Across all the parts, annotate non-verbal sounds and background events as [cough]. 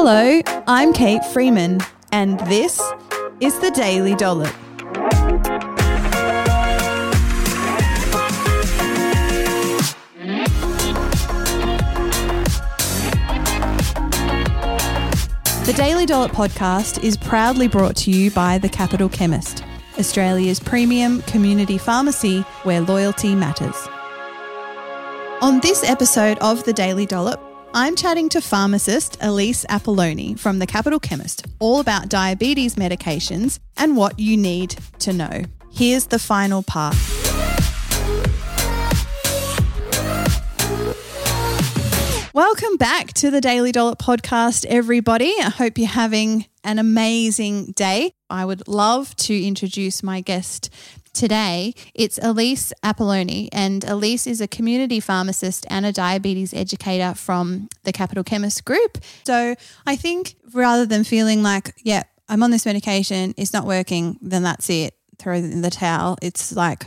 Hello, I'm Kate Freeman, and this is the Daily Dollop. The Daily Dollop podcast is proudly brought to you by The Capital Chemist, Australia's premium community pharmacy where loyalty matters. On this episode of The Daily Dollop, I'm chatting to pharmacist Elise Apolloni from The Capital Chemist all about diabetes medications and what you need to know. Here's the final part. Welcome back to the Daily Dollop podcast, everybody. I hope you're having an amazing day. I would love to introduce my guest today. It's Elise Apolloni, and Elise is a community pharmacist and a diabetes educator from the Capital Chemist Group. So I think rather than feeling like, yeah, I'm on this medication, it's not working, then that's it, throw in the towel. It's like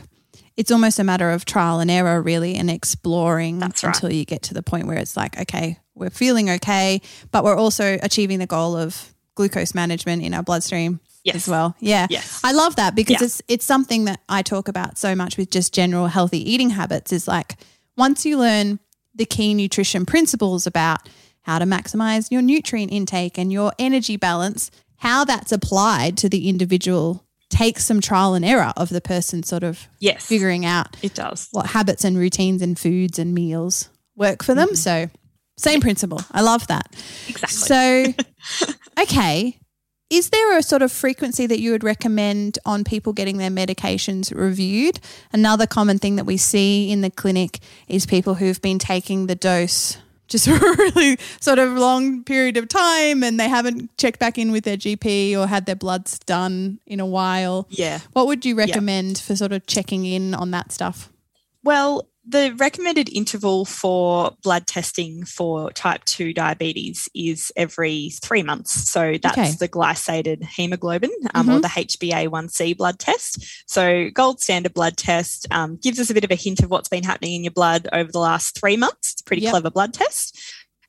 it's almost a matter of trial and error, really, and exploring right. until you get to the point where it's like, okay, we're feeling okay, but we're also achieving the goal of glucose management in our bloodstream Yes. as well. Yeah. Yes. I love that because Yeah. it's it's something that I talk about so much with just general healthy eating habits is like once you learn the key nutrition principles about how to maximize your nutrient intake and your energy balance, how that's applied to the individual takes some trial and error of the person sort of Yes. figuring out It does. what habits and routines and foods and meals work for them. Mm-hmm. So, same principle. I love that. Exactly. So, [laughs] okay. Is there a sort of frequency that you would recommend on people getting their medications reviewed? Another common thing that we see in the clinic is people who've been taking the dose just [laughs] for a really sort of long period of time and they haven't checked back in with their GP or had their bloods done in a while. yeah. What would you recommend for sort of checking in on that stuff? Well, the recommended interval for blood testing for type 2 diabetes is every three months. So that's Okay. the glycated hemoglobin um, or the HbA1c blood test. So, gold standard blood test um, gives us a bit of a hint of what's been happening in your blood over the last three months. It's a pretty Yep. clever blood test.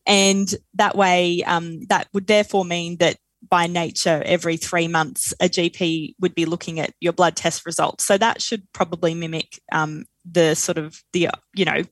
And that way, um, that would therefore mean that by nature, every three months, a GP would be looking at your blood test results. So that should probably mimic um, the sort of the, you know,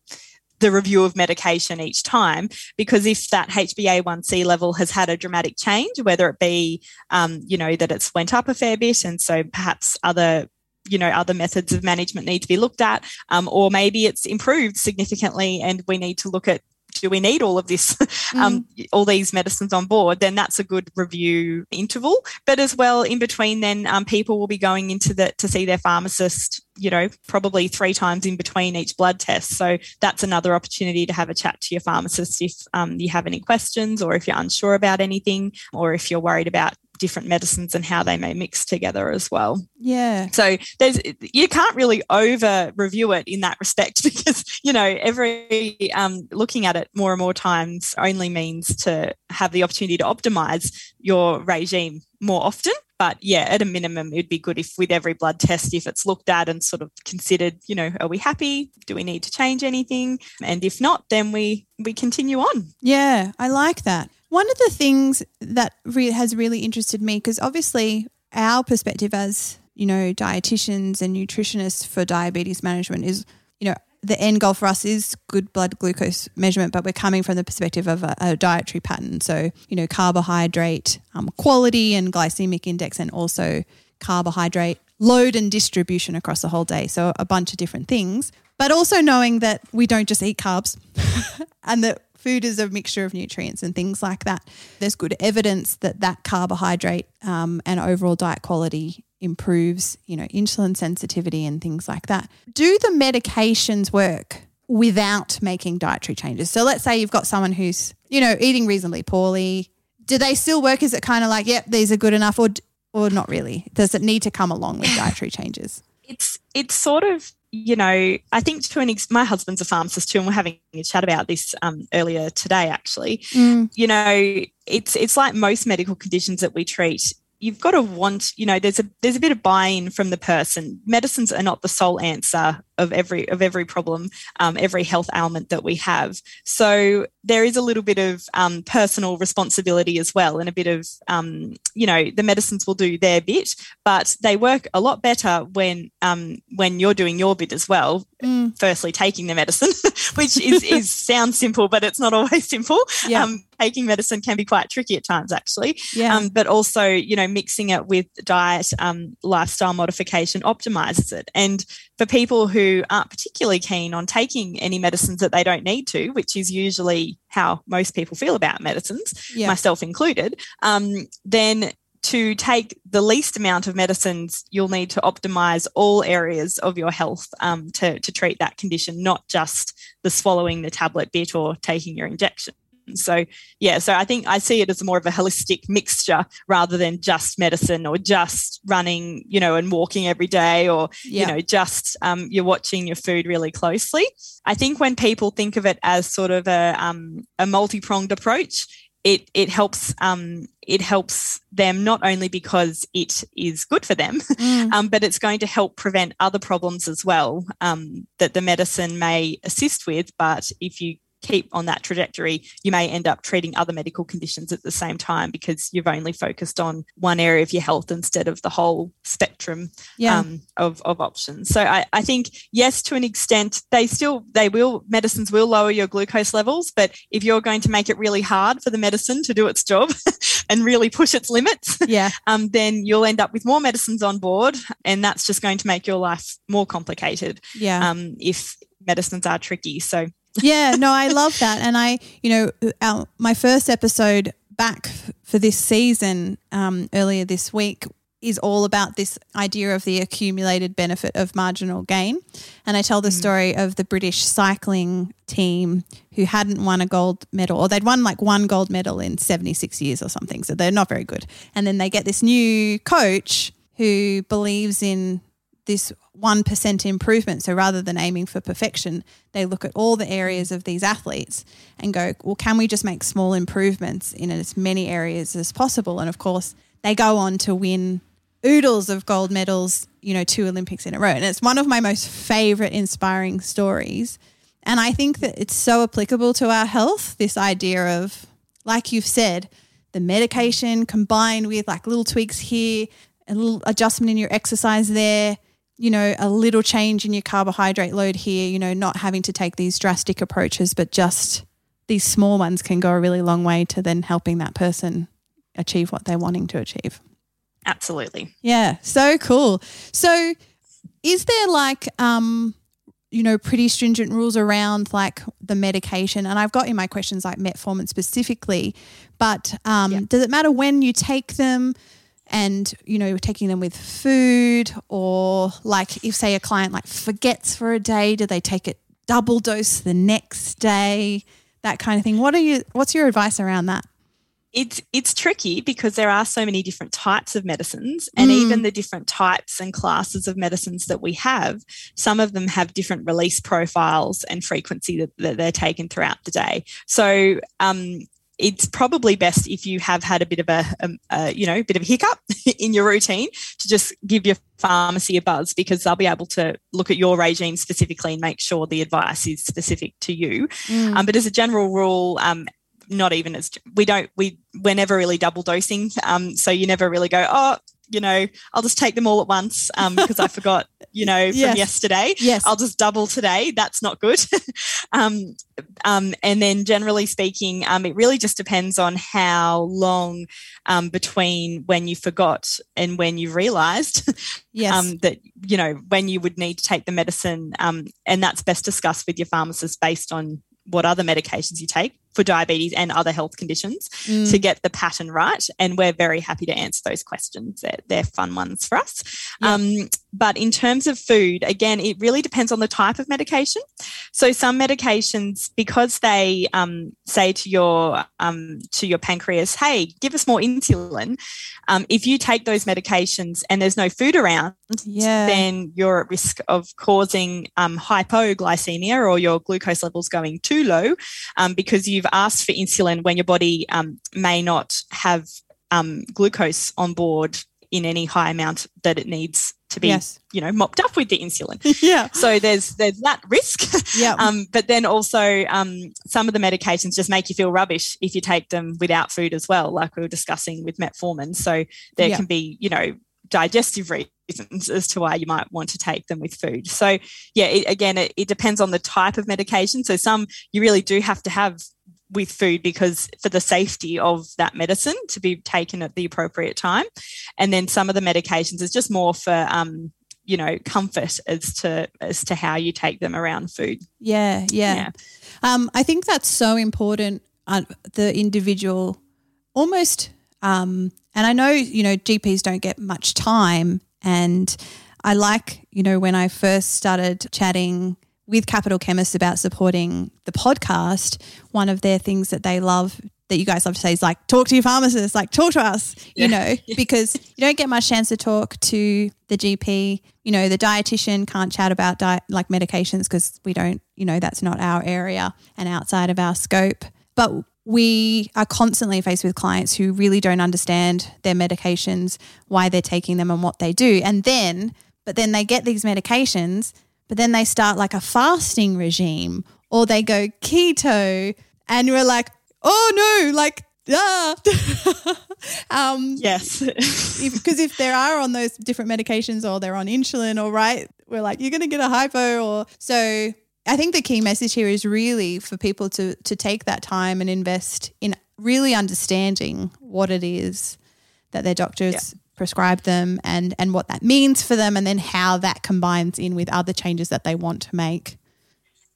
the review of medication each time because if that HbA1c level has had a dramatic change, whether it be, um, you know, that it's went up a fair bit and so perhaps other you know other methods of management need to be looked at um, or maybe it's improved significantly and we need to look at do we need all of this [laughs] um, all these medicines on board then that's a good review interval. But as well in between then um, people will be going into the to see their pharmacist you know probably three times in between each blood test. So that's another opportunity to have a chat to your pharmacist if um, you have any questions or if you're unsure about anything or if you're worried about different medicines and how they may mix together as well Yeah. so there's you can't really over review it in that respect [laughs] because you know every um, looking at it more and more times only means to have the opportunity to optimize your regime more often. But yeah, at a minimum, it'd be good if with every blood test, if it's looked at and sort of considered, you know, are we happy? Do we need to change anything? And if not, then we we continue on. Yeah, I like that. One of the things that re- has really interested me, because obviously our perspective as, you know, dietitians and nutritionists for diabetes management is, you know, the end goal for us is good blood glucose measurement, but we're coming from the perspective of a, a dietary pattern. So, you know, carbohydrate um, quality and glycemic index, and also carbohydrate load and distribution across the whole day. So, a bunch of different things, but also knowing that we don't just eat carbs [laughs] and that food is a mixture of nutrients and things like that. There's good evidence that that carbohydrate um, and overall diet quality improves, you know, insulin sensitivity and things like that. Do the medications work without making dietary changes? So let's say you've got someone who's, you know, eating reasonably poorly. Do they still work? Is it kind of like, yep, these are good enough or or not really? Does it need to come along with [laughs] dietary changes? It's it's sort of you know, I think to an ex- my husband's a pharmacist too, and we're having a chat about this um, earlier today. Actually, Mm. you know, it's it's like most medical conditions that we treat. You've got to want, you know, there's a there's a bit of buy-in from the person. Medicines are not the sole answer of every of every problem, um, every health ailment that we have. So there is a little bit of um, personal responsibility as well, and a bit of um, you know the medicines will do their bit, but they work a lot better when um, when you're doing your bit as well. Mm. Firstly, taking the medicine, [laughs] which is, is sounds simple, but it's not always simple. Yeah. Um, taking medicine can be quite tricky at times, actually. Yeah. Um, but also, you know, mixing it with diet, um, lifestyle modification optimizes it. And for people who aren't particularly keen on taking any medicines that they don't need to, which is usually how most people feel about medicines, yeah. myself included, um, then to take the least amount of medicines, you'll need to optimize all areas of your health um, to, to treat that condition, not just the swallowing the tablet bit or taking your injection. So, yeah, so I think I see it as more of a holistic mixture rather than just medicine or just running, you know, and walking every day or, yeah. you know, just um, you're watching your food really closely. I think when people think of it as sort of a, um, a multi pronged approach, it it helps um, it helps them not only because it is good for them, mm. [laughs] um, but it's going to help prevent other problems as well um, that the medicine may assist with. But if you keep on that trajectory, you may end up treating other medical conditions at the same time because you've only focused on one area of your health instead of the whole spectrum yeah. um, of, of options. So I, I think, yes, to an extent, they still, they will, medicines will lower your glucose levels, but if you're going to make it really hard for the medicine to do its job [laughs] and really push its limits, yeah. [laughs] um, then you'll end up with more medicines on board. And that's just going to make your life more complicated. Yeah. Um, if medicines are tricky. So yeah, no, I love that. And I, you know, our, my first episode back for this season um, earlier this week is all about this idea of the accumulated benefit of marginal gain. And I tell the mm. story of the British cycling team who hadn't won a gold medal, or they'd won like one gold medal in 76 years or something. So they're not very good. And then they get this new coach who believes in this 1% improvement. So rather than aiming for perfection, they look at all the areas of these athletes and go, well, can we just make small improvements in as many areas as possible? And of course, they go on to win oodles of gold medals, you know, two Olympics in a row. And it's one of my most favorite inspiring stories. And I think that it's so applicable to our health, this idea of, like you've said, the medication combined with like little tweaks here, a little adjustment in your exercise there, you know, a little change in your carbohydrate load here, you know, not having to take these drastic approaches, but just these small ones can go a really long way to then helping that person achieve what they're wanting to achieve. Absolutely. Yeah, so cool. So is there like um you know pretty stringent rules around like the medication and I've got in my questions like metformin specifically, but um does it matter when you take them? And you know you're taking them with food or like if say a client like forgets for a day do they take it double dose the next day? That kind of thing. What are you what's your advice around that? It's it's tricky because there are so many different types of medicines and mm. even the different types and classes of medicines that we have some of them have different release profiles and frequency that, that they're taken throughout the day. So um, it's probably best if you have had a bit of a, a, a, you know bit of a hiccup [laughs] in your routine to just give your pharmacy a buzz because they'll be able to look at your regime specifically and make sure the advice is specific to you. Mm. Um, but as a general rule, um, not even as we don't we we're never really double dosing, um, so you never really go oh you know, I'll just take them all at once um, because I forgot, you know, from yes. yesterday. Yes. I'll just double today. That's not good. [laughs] um, um, and then generally speaking, um, it really just depends on how long um, between when you forgot and when you realized [laughs] yes. Um, that, you know, when you would need to take the medicine. and that's best discussed with your pharmacist based on what other medications you take for diabetes and other health conditions mm. to get the pattern right. And we're very happy to answer those questions. They're, they're fun ones for us. Yeah. Um, but in terms of food, again, it really depends on the type of medication. So some medications, because they um, say to your um, to your pancreas, "Hey, give us more insulin," um, if you take those medications and there's no food around, yeah. then you're at risk of causing um, hypoglycemia or your glucose levels going too low um, because you've asked for insulin when your body um, may not have glucose on board in any high amount that it needs to be Yes. you know mopped up with the insulin [laughs] yeah. so there's there's that risk [laughs] Yeah. um, but then also um, some of the medications just make you feel rubbish if you take them without food as well like we were discussing with metformin so there Yeah. can be you know digestive reasons as to why you might want to take them with food so yeah it, again it, it depends on the type of medication so some you really do have to have with food because for the safety of that medicine to be taken at the appropriate time and then some of the medications is just more for um, you know comfort as to as to how you take them around food Yeah, yeah. Yeah. Um, I think that's so important. Uh, the individual, almost, um, and I know you know GPs don't get much time, and I like you know when I first started chatting with Capital Chemists about supporting the podcast, one of their things that they love. That you guys love to say is like talk to your pharmacist, like talk to us, you Yeah. know, [laughs] because you don't get much chance to talk to the GP. You know, the dietitian can't chat about diet like medications because we don't, you know, that's not our area and outside of our scope. But we are constantly faced with clients who really don't understand their medications, why they're taking them, and what they do. And then, but then they get these medications, but then they start like a fasting regime or they go keto, and we're like, oh no, like, ah. [laughs] um, yes because if, they are on those different medications or they're on insulin or right, we're like, you're going to get a hypo or so. I think the key message here is really for people to to take that time and invest in really understanding what it is that their doctors prescribe them and and what that means for them and then how that combines in with other changes that they want to make.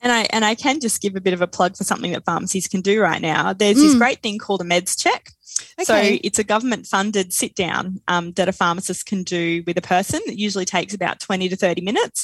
and i and i can just give a bit of a plug for something that pharmacies can do right now. There's this Mm. great thing called a meds check. So it's a government funded sit down um, that a pharmacist can do with a person. It usually takes about 20 to 30 minutes.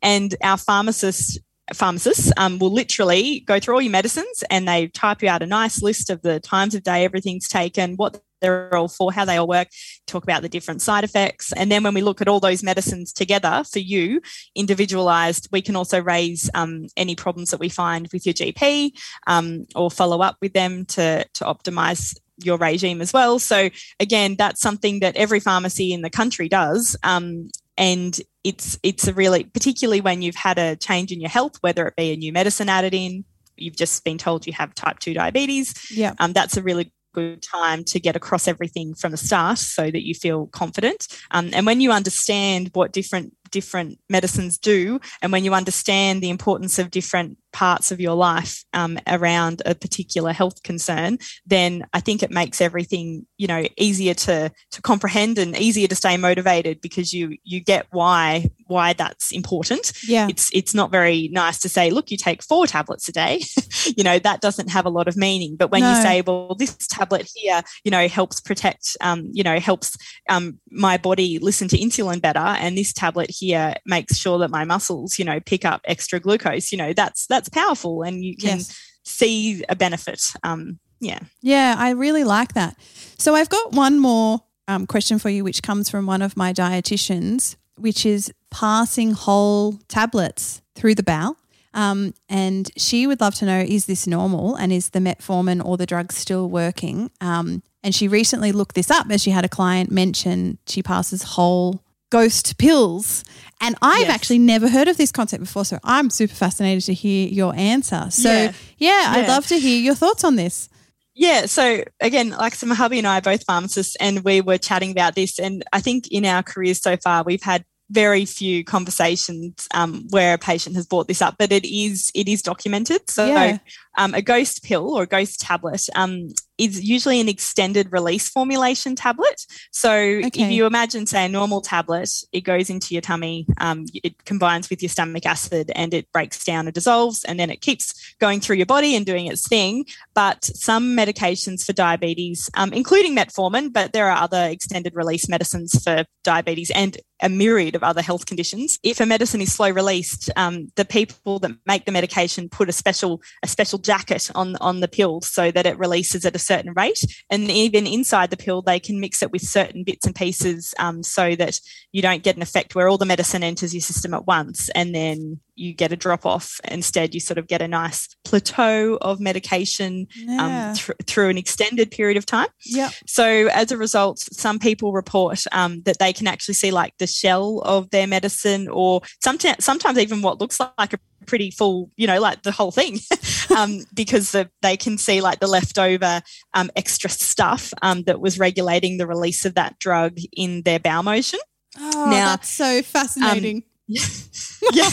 And our pharmacists pharmacists um, will literally go through all your medicines and they type you out a nice list of the times of day everything's taken what they're all for how they all work talk about the different side effects and then when we look at all those medicines together for you individualized we can also raise um, any problems that we find with your gp um, or follow up with them to to optimize your regime as well. So again, that's something that every pharmacy in the country does. Um, and it's it's a really particularly when you've had a change in your health, whether it be a new medicine added in, you've just been told you have type two diabetes. Yeah. Um, that's a really good time to get across everything from the start so that you feel confident. Um, and when you understand what different different medicines do, and when you understand the importance of different parts of your life um, around a particular health concern, then I think it makes everything you know easier to to comprehend and easier to stay motivated because you you get why why that's important. Yeah. It's it's not very nice to say, look, you take four tablets a day. [laughs] you know that doesn't have a lot of meaning. But when No. you say, well, this tablet here, you know, helps protect, um, you know, helps um, my body listen to insulin better, and this tablet here makes sure that my muscles, you know, pick up extra glucose. You know, that's that's powerful, and you can Yes. see a benefit. Um, yeah. Yeah, I really like that. So I've got one more um, question for you, which comes from one of my dietitians, which is passing whole tablets through the bowel. Um, and she would love to know is this normal and is the metformin or the drug still working? Um, and she recently looked this up as she had a client mention she passes whole ghost pills. And I've Yes. actually never heard of this concept before. So I'm super fascinated to hear your answer. So, yeah, Yeah. I'd love to hear your thoughts on this. Yeah. So again, like so my hubby and I are both pharmacists and we were chatting about this. And I think in our careers so far, we've had very few conversations um, where a patient has brought this up, but it is it is documented. So Yeah. um, a ghost pill or a ghost tablet um, is usually an extended release formulation tablet. So Okay. if you imagine, say, a normal tablet, it goes into your tummy, um, it combines with your stomach acid and it breaks down and dissolves, and then it keeps going through your body and doing its thing. But some medications for diabetes, um, including metformin, but there are other extended release medicines for diabetes and a myriad of other health conditions. If a medicine is slow released, um, the people that make the medication put a special a special jacket on on the pill so that it releases at a certain rate. And even inside the pill, they can mix it with certain bits and pieces um, so that you don't get an effect where all the medicine enters your system at once and then you get a drop off. Instead, you sort of get a nice plateau of medication um, Yeah. um, thr- through an extended period of time. Yep. So, as a result, some people report um, that they can actually see like the shell of their medicine, or sometimes, sometimes even what looks like a pretty full, you know, like the whole thing, [laughs] um, because the, they can see like the leftover um, extra stuff um, that was regulating the release of that drug in their bowel motion. Oh, Now, that's so fascinating. [laughs] yeah,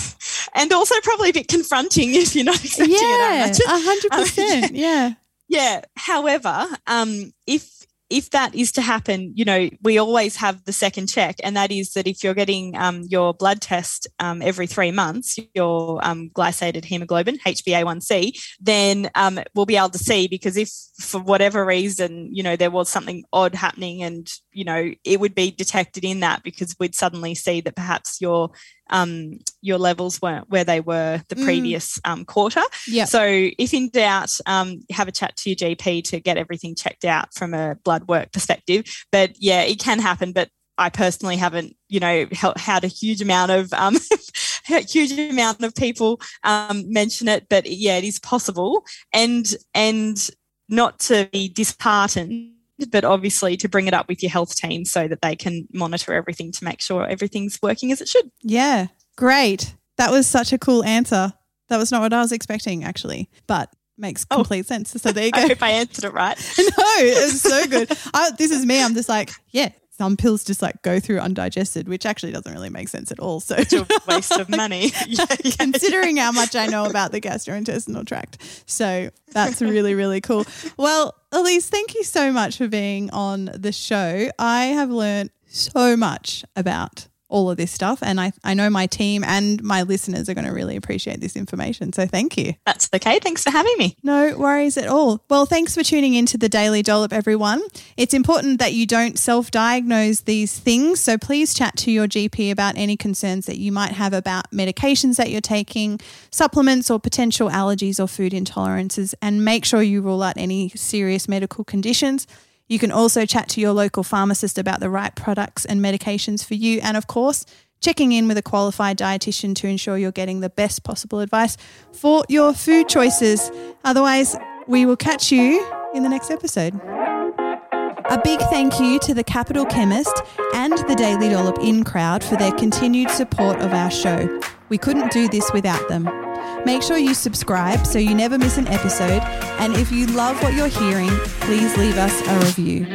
and also probably a bit confronting if you're not expecting it. Yeah, imagine. a hundred [laughs] Um, percent. Yeah. Yeah. However, um, if if that is to happen, you know, we always have the second check, and that is that if you're getting um, your blood test um, every three months, your um, glycated hemoglobin (HbA1c), then um, we'll be able to see because if for whatever reason, you know, there was something odd happening, and you know, it would be detected in that because we'd suddenly see that perhaps your um, your levels weren't where they were the Mm. previous um, quarter. Yep. So, if in doubt, um, have a chat to your GP to get everything checked out from a blood work perspective. But yeah, it can happen. But I personally haven't, you know, had a huge amount of um, [laughs] huge amount of people um, mention it. But yeah, it is possible, and and not to be disheartened. But obviously, to bring it up with your health team so that they can monitor everything to make sure everything's working as it should. Yeah. Great. That was such a cool answer. That was not what I was expecting, actually, but makes Oh. complete sense. So there you [laughs] I go. hope I answered it right. [laughs] no, it was so good. I, this is me. I'm just like, yeah, some pills just like go through undigested, which actually doesn't really make sense at all. So, to a [laughs] waste of money. yeah, yeah, considering how much I know about the gastrointestinal tract. So that's really, really cool. Well, Elise, thank you so much for being on the show. I have learned so much about all of this stuff, and I, I know my team and my listeners are going to really appreciate this information. So thank you. That's okay. Thanks for having me. No worries at all. Well, thanks for tuning into the Daily Dollop, everyone. It's important that you don't self diagnose these things. So please chat to your GP about any concerns that you might have about medications that you're taking, supplements, or potential allergies or food intolerances, and make sure you rule out any serious medical conditions. You can also chat to your local pharmacist about the right products and medications for you. And of course, checking in with a qualified dietitian to ensure you're getting the best possible advice for your food choices. Otherwise, we will catch you in the next episode. A big thank you to the Capital Chemist and the Daily Dollop In crowd for their continued support of our show. We couldn't do this without them. Make sure you subscribe so you never miss an episode. And if you love what you're hearing, please leave us a review.